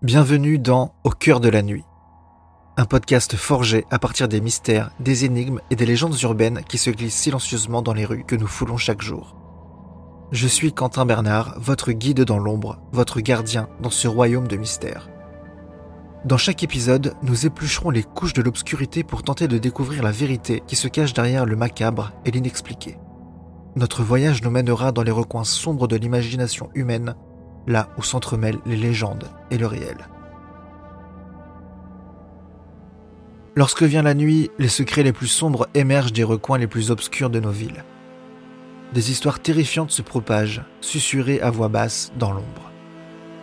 Bienvenue dans Au cœur de la nuit, un podcast forgé à partir des mystères, des énigmes et des légendes urbaines qui se glissent silencieusement dans les rues que nous foulons chaque jour. Je suis Quentin Bernard, votre guide dans l'ombre, votre gardien dans ce royaume de mystères. Dans chaque épisode, nous éplucherons les couches de l'obscurité pour tenter de découvrir la vérité qui se cache derrière le macabre et l'inexpliqué. Notre voyage nous mènera dans les recoins sombres de l'imagination humaine là où s'entremêlent les légendes et le réel. Lorsque vient la nuit, les secrets les plus sombres émergent des recoins les plus obscurs de nos villes. Des histoires terrifiantes se propagent, susurrées à voix basse dans l'ombre.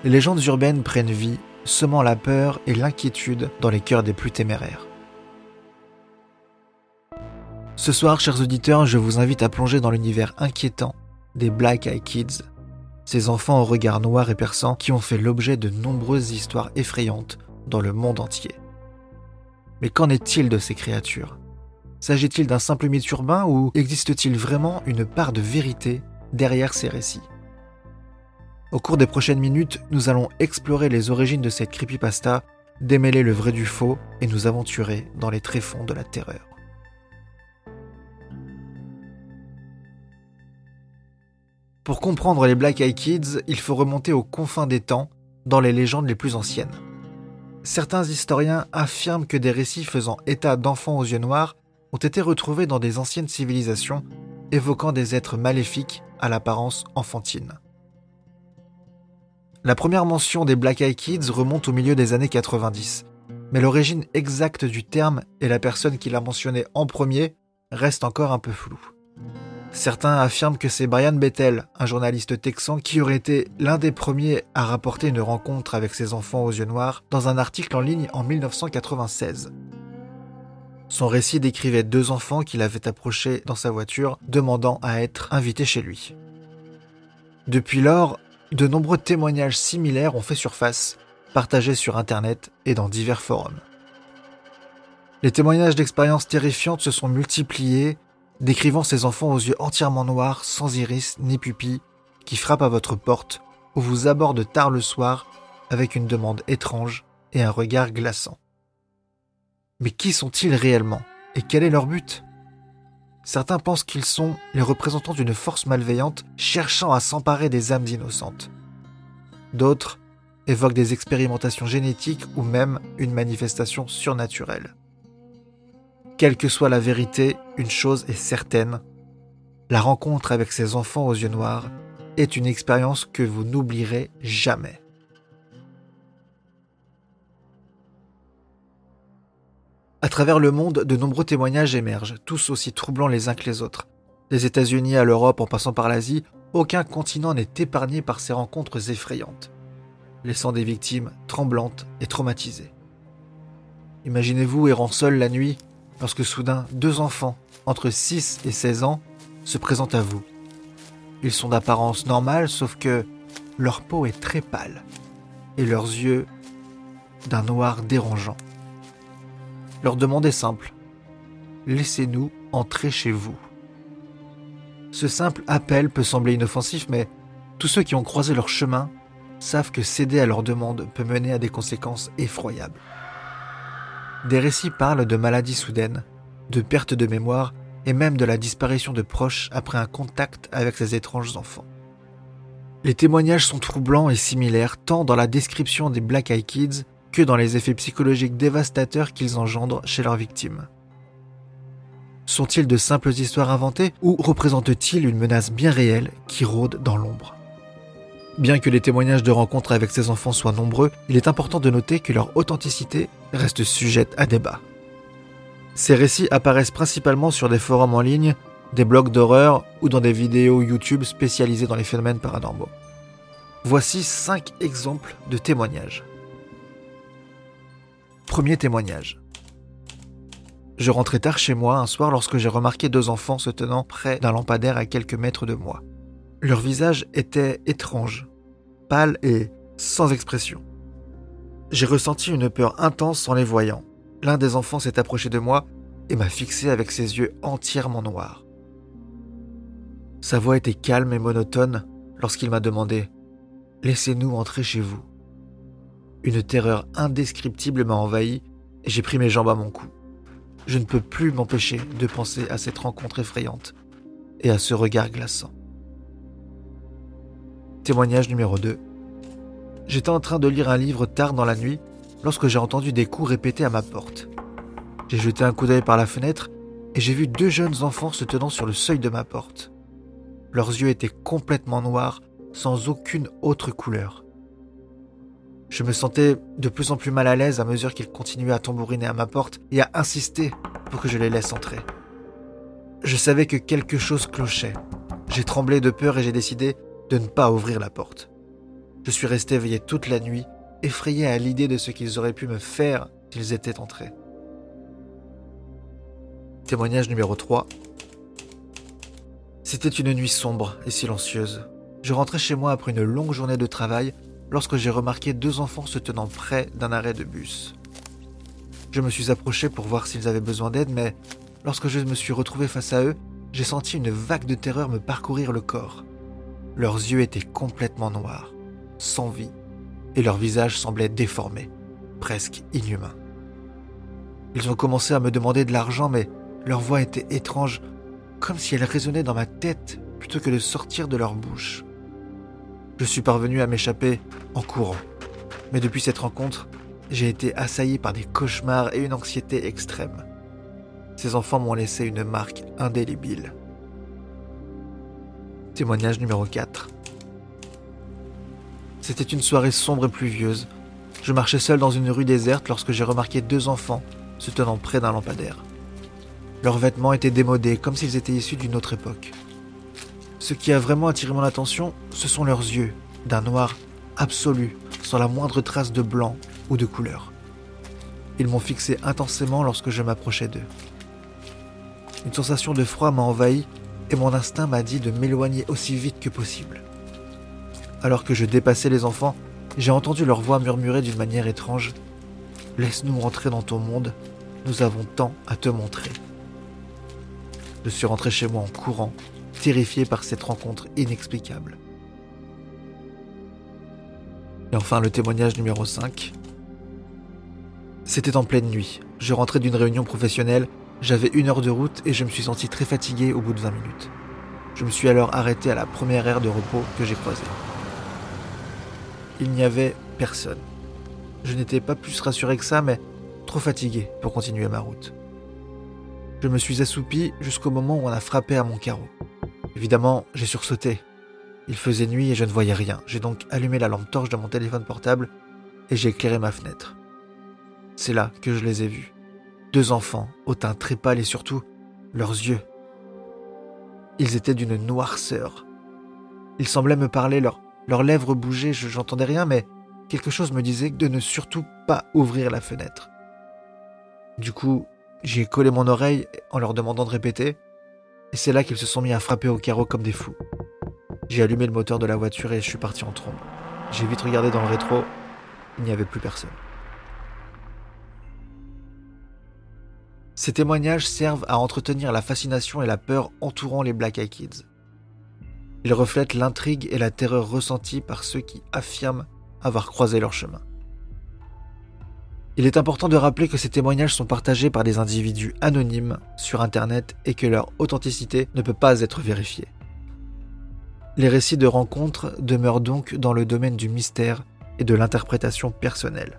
Les légendes urbaines prennent vie, semant la peur et l'inquiétude dans les cœurs des plus téméraires. Ce soir, chers auditeurs, je vous invite à plonger dans l'univers inquiétant des Black Eye Kids ces enfants au regard noir et perçant qui ont fait l'objet de nombreuses histoires effrayantes dans le monde entier. Mais qu'en est-il de ces créatures? S'agit-il d'un simple mythe urbain ou existe-t-il vraiment une part de vérité derrière ces récits? Au cours des prochaines minutes, nous allons explorer les origines de cette creepypasta, démêler le vrai du faux et nous aventurer dans les tréfonds de la terreur. Pour comprendre les Black Eye Kids, il faut remonter aux confins des temps, dans les légendes les plus anciennes. Certains historiens affirment que des récits faisant état d'enfants aux yeux noirs ont été retrouvés dans des anciennes civilisations, évoquant des êtres maléfiques à l'apparence enfantine. La première mention des Black Eye Kids remonte au milieu des années 90, mais l'origine exacte du terme et la personne qui l'a mentionné en premier reste encore un peu floue. Certains affirment que c'est Brian Bethel, un journaliste texan, qui aurait été l'un des premiers à rapporter une rencontre avec ses enfants aux yeux noirs dans un article en ligne en 1996. Son récit décrivait deux enfants qu'il avait approchés dans sa voiture, demandant à être invités chez lui. Depuis lors, de nombreux témoignages similaires ont fait surface, partagés sur Internet et dans divers forums. Les témoignages d'expériences terrifiantes se sont multipliés décrivant ces enfants aux yeux entièrement noirs, sans iris ni pupilles, qui frappent à votre porte ou vous abordent tard le soir avec une demande étrange et un regard glaçant. Mais qui sont-ils réellement et quel est leur but? Certains pensent qu'ils sont les représentants d'une force malveillante cherchant à s'emparer des âmes innocentes. D'autres évoquent des expérimentations génétiques ou même une manifestation surnaturelle. Quelle que soit la vérité, une chose est certaine. La rencontre avec ces enfants aux yeux noirs est une expérience que vous n'oublierez jamais. À travers le monde, de nombreux témoignages émergent, tous aussi troublants les uns que les autres. Des États-Unis à l'Europe en passant par l'Asie, aucun continent n'est épargné par ces rencontres effrayantes, laissant des victimes tremblantes et traumatisées. Imaginez-vous errant seul la nuit, lorsque soudain deux enfants, entre 6 et 16 ans, se présentent à vous. Ils sont d'apparence normale, sauf que leur peau est très pâle et leurs yeux d'un noir dérangeant. Leur demande est simple. Laissez-nous entrer chez vous. Ce simple appel peut sembler inoffensif, mais tous ceux qui ont croisé leur chemin savent que céder à leur demande peut mener à des conséquences effroyables. Des récits parlent de maladies soudaines, de perte de mémoire et même de la disparition de proches après un contact avec ces étranges enfants. Les témoignages sont troublants et similaires tant dans la description des Black Eye Kids que dans les effets psychologiques dévastateurs qu'ils engendrent chez leurs victimes. Sont-ils de simples histoires inventées ou représentent-ils une menace bien réelle qui rôde dans l'ombre? Bien que les témoignages de rencontres avec ces enfants soient nombreux, il est important de noter que leur authenticité reste sujette à débat. Ces récits apparaissent principalement sur des forums en ligne, des blogs d'horreur ou dans des vidéos YouTube spécialisées dans les phénomènes paranormaux. Voici 5 exemples de témoignages. Premier témoignage. Je rentrais tard chez moi un soir lorsque j'ai remarqué deux enfants se tenant près d'un lampadaire à quelques mètres de moi. Leur visage était étrange, pâle et sans expression. J'ai ressenti une peur intense en les voyant. L'un des enfants s'est approché de moi et m'a fixé avec ses yeux entièrement noirs. Sa voix était calme et monotone lorsqu'il m'a demandé ⁇ Laissez-nous entrer chez vous ?⁇ Une terreur indescriptible m'a envahi et j'ai pris mes jambes à mon cou. Je ne peux plus m'empêcher de penser à cette rencontre effrayante et à ce regard glaçant. Témoignage numéro 2. J'étais en train de lire un livre tard dans la nuit lorsque j'ai entendu des coups répétés à ma porte. J'ai jeté un coup d'œil par la fenêtre et j'ai vu deux jeunes enfants se tenant sur le seuil de ma porte. Leurs yeux étaient complètement noirs, sans aucune autre couleur. Je me sentais de plus en plus mal à l'aise à mesure qu'ils continuaient à tambouriner à ma porte et à insister pour que je les laisse entrer. Je savais que quelque chose clochait. J'ai tremblé de peur et j'ai décidé de ne pas ouvrir la porte. Je suis resté éveillé toute la nuit, effrayé à l'idée de ce qu'ils auraient pu me faire s'ils étaient entrés. Témoignage numéro 3. C'était une nuit sombre et silencieuse. Je rentrais chez moi après une longue journée de travail lorsque j'ai remarqué deux enfants se tenant près d'un arrêt de bus. Je me suis approché pour voir s'ils avaient besoin d'aide, mais lorsque je me suis retrouvé face à eux, j'ai senti une vague de terreur me parcourir le corps. Leurs yeux étaient complètement noirs, sans vie, et leur visage semblait déformé, presque inhumain. Ils ont commencé à me demander de l'argent, mais leur voix était étrange, comme si elle résonnait dans ma tête plutôt que de sortir de leur bouche. Je suis parvenu à m'échapper en courant. Mais depuis cette rencontre, j'ai été assailli par des cauchemars et une anxiété extrême. Ces enfants m'ont laissé une marque indélébile. Témoignage numéro 4. C'était une soirée sombre et pluvieuse. Je marchais seul dans une rue déserte lorsque j'ai remarqué deux enfants se tenant près d'un lampadaire. Leurs vêtements étaient démodés, comme s'ils étaient issus d'une autre époque. Ce qui a vraiment attiré mon attention, ce sont leurs yeux, d'un noir absolu, sans la moindre trace de blanc ou de couleur. Ils m'ont fixé intensément lorsque je m'approchais d'eux. Une sensation de froid m'a envahi mon instinct m'a dit de m'éloigner aussi vite que possible. Alors que je dépassais les enfants, j'ai entendu leur voix murmurer d'une manière étrange Laisse-nous rentrer dans ton monde, nous avons tant à te montrer. Je suis rentré chez moi en courant, terrifié par cette rencontre inexplicable. Et enfin le témoignage numéro 5. C'était en pleine nuit. Je rentrais d'une réunion professionnelle, j'avais une heure de route et je me suis senti très fatigué au bout de 20 minutes. Je me suis alors arrêté à la première aire de repos que j'ai croisée. Il n'y avait personne. Je n'étais pas plus rassuré que ça, mais trop fatigué pour continuer ma route. Je me suis assoupi jusqu'au moment où on a frappé à mon carreau. Évidemment, j'ai sursauté. Il faisait nuit et je ne voyais rien. J'ai donc allumé la lampe torche de mon téléphone portable et j'ai éclairé ma fenêtre. C'est là que je les ai vus. Deux enfants, au teint très pâle et surtout leurs yeux. Ils étaient d'une noirceur. Ils semblaient me parler, leurs lèvres bougeaient, je n'entendais rien, mais quelque chose me disait de ne surtout pas ouvrir la fenêtre. Du coup, j'ai collé mon oreille en leur demandant de répéter, et c'est là qu'ils se sont mis à frapper au carreau comme des fous. J'ai allumé le moteur de la voiture et je suis parti en trombe. J'ai vite regardé dans le rétro, il n'y avait plus personne. Ces témoignages servent à entretenir la fascination et la peur entourant les Black Eyed Kids. Ils reflètent l'intrigue et la terreur ressentie par ceux qui affirment avoir croisé leur chemin. Il est important de rappeler que ces témoignages sont partagés par des individus anonymes sur Internet et que leur authenticité ne peut pas être vérifiée. Les récits de rencontres demeurent donc dans le domaine du mystère et de l'interprétation personnelle.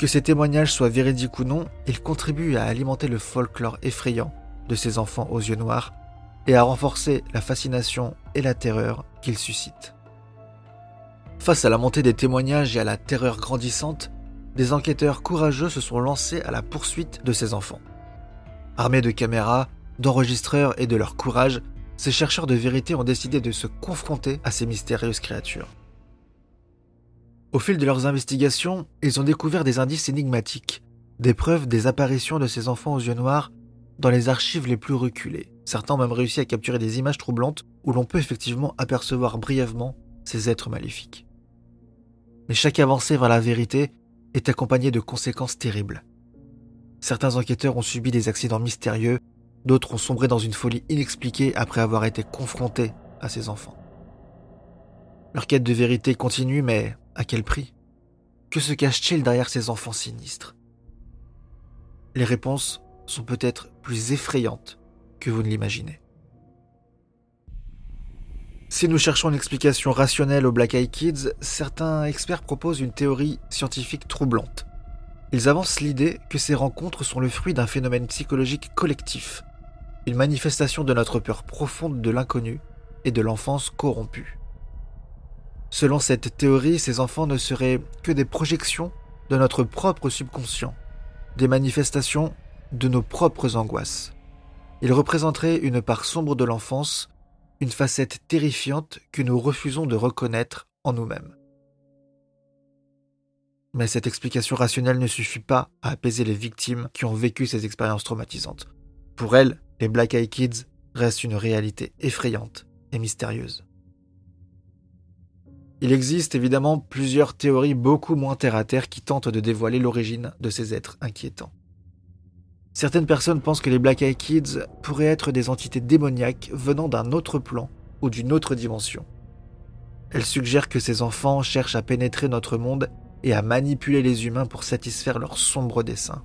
Que ces témoignages soient véridiques ou non, ils contribuent à alimenter le folklore effrayant de ces enfants aux yeux noirs et à renforcer la fascination et la terreur qu'ils suscitent. Face à la montée des témoignages et à la terreur grandissante, des enquêteurs courageux se sont lancés à la poursuite de ces enfants. Armés de caméras, d'enregistreurs et de leur courage, ces chercheurs de vérité ont décidé de se confronter à ces mystérieuses créatures. Au fil de leurs investigations, ils ont découvert des indices énigmatiques, des preuves des apparitions de ces enfants aux yeux noirs dans les archives les plus reculées. Certains ont même réussi à capturer des images troublantes où l'on peut effectivement apercevoir brièvement ces êtres maléfiques mais chaque avancée vers la vérité est accompagnée de conséquences terribles. Certains enquêteurs ont subi des accidents mystérieux, d'autres ont sombré dans une folie inexpliquée après avoir été confrontés à ces enfants. Leur quête de vérité continue, mais à quel prix? Que se cache-t-il derrière ces enfants sinistres? Les réponses sont peut-être plus effrayantes que vous ne l'imaginez. Si nous cherchons une explication rationnelle aux Black Eyed Kids, certains experts proposent une théorie scientifique troublante. Ils avancent l'idée que ces rencontres sont le fruit d'un phénomène psychologique collectif, une manifestation de notre peur profonde de l'inconnu et de l'enfance corrompue. Selon cette théorie, ces enfants ne seraient que des projections de notre propre subconscient, des manifestations de nos propres angoisses. Ils représenteraient une part sombre de l'enfance une facette terrifiante que nous refusons de reconnaître en nous-mêmes. Mais cette explication rationnelle ne suffit pas à apaiser les victimes qui ont vécu ces expériences traumatisantes. Pour elles, les Black Eyed Kids restent une réalité effrayante et mystérieuse. Il existe évidemment plusieurs théories beaucoup moins terre-à-terre qui tentent de dévoiler l'origine de ces êtres inquiétants. Certaines personnes pensent que les Black Eyed Kids pourraient être des entités démoniaques venant d'un autre plan ou d'une autre dimension. Elles suggèrent que ces enfants cherchent à pénétrer notre monde et à manipuler les humains pour satisfaire leurs sombres desseins.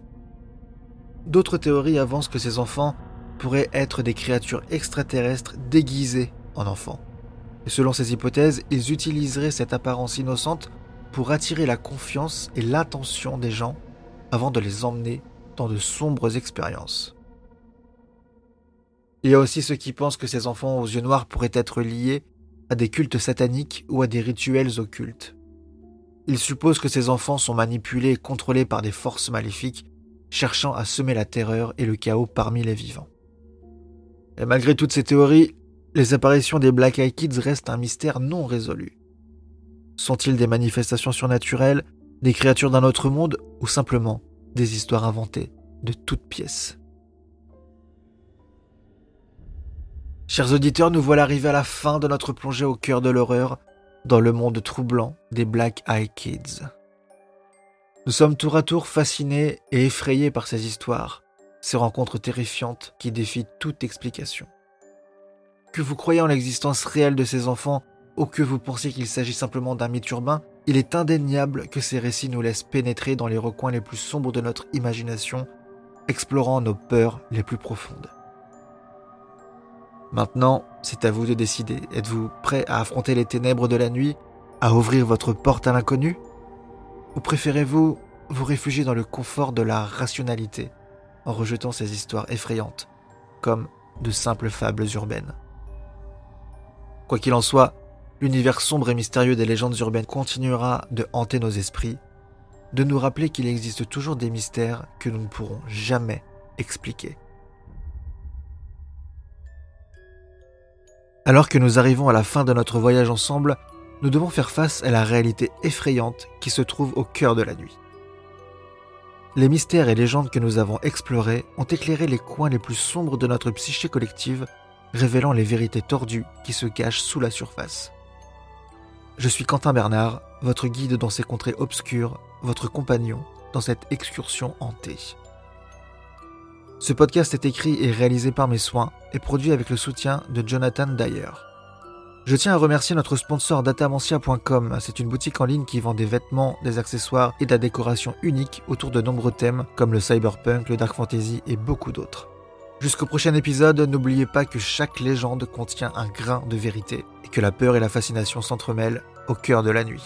D'autres théories avancent que ces enfants pourraient être des créatures extraterrestres déguisées en enfants. Et selon ces hypothèses, ils utiliseraient cette apparence innocente pour attirer la confiance et l'attention des gens avant de les emmener dans de sombres expériences. Il y a aussi ceux qui pensent que ces enfants aux yeux noirs pourraient être liés à des cultes sataniques ou à des rituels occultes. Ils supposent que ces enfants sont manipulés et contrôlés par des forces maléfiques cherchant à semer la terreur et le chaos parmi les vivants. Et malgré toutes ces théories, les apparitions des Black Eyed Kids restent un mystère non résolu. Sont-ils des manifestations surnaturelles, des créatures d'un autre monde ou simplement des histoires inventées de toutes pièces? Chers auditeurs, nous voilà arrivés à la fin de notre plongée au cœur de l'horreur dans le monde troublant des Black Eye Kids. Nous sommes tour à tour fascinés et effrayés par ces histoires, ces rencontres terrifiantes qui défient toute explication. Que vous croyez en l'existence réelle de ces enfants ou que vous pensiez qu'il s'agit simplement d'un mythe urbain, il est indéniable que ces récits nous laissent pénétrer dans les recoins les plus sombres de notre imagination, explorant nos peurs les plus profondes. Maintenant, c'est à vous de décider. Êtes-vous prêt à affronter les ténèbres de la nuit, à ouvrir votre porte à l'inconnu? Ou préférez-vous vous réfugier dans le confort de la rationalité en rejetant ces histoires effrayantes comme de simples fables urbaines? Quoi qu'il en soit, l'univers sombre et mystérieux des légendes urbaines continuera de hanter nos esprits, de nous rappeler qu'il existe toujours des mystères que nous ne pourrons jamais expliquer. Alors que nous arrivons à la fin de notre voyage ensemble, nous devons faire face à la réalité effrayante qui se trouve au cœur de la nuit. Les mystères et légendes que nous avons explorés ont éclairé les coins les plus sombres de notre psyché collective, révélant les vérités tordues qui se cachent sous la surface. Je suis Quentin Bernard, votre guide dans ces contrées obscures, votre compagnon dans cette excursion hantée. Ce podcast est écrit et réalisé par mes soins et produit avec le soutien de Jonathan Dyer. Je tiens à remercier notre sponsor datamancia.com. C'est une boutique en ligne qui vend des vêtements, des accessoires et de la décoration unique autour de nombreux thèmes comme le cyberpunk, le dark fantasy et beaucoup d'autres. Jusqu'au prochain épisode, n'oubliez pas que chaque légende contient un grain de vérité et que la peur et la fascination s'entremêlent au cœur de la nuit.